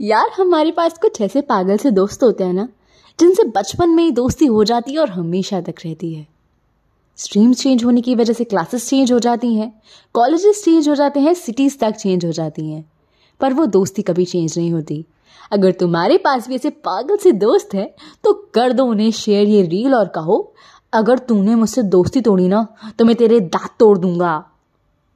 यार, हमारे पास कुछ ऐसे पागल से दोस्त होते हैं ना, जिनसे बचपन में ही दोस्ती हो जाती है और हमेशा तक रहती है। स्ट्रीम्स चेंज होने की वजह से क्लासेस चेंज हो जाती हैं कॉलेजेस चेंज हो जाते हैं सिटीज़ तक चेंज हो जाती हैं। पर वो दोस्ती कभी चेंज नहीं होती। अगर तुम्हारे पास भी ऐसे पागल से दोस्त है तो कर दो उन्हें शेयर ये रील और कहो, अगर तूने मुझसे दोस्ती तोड़ी ना तो मैं तेरे दांत तोड़ दूँगा।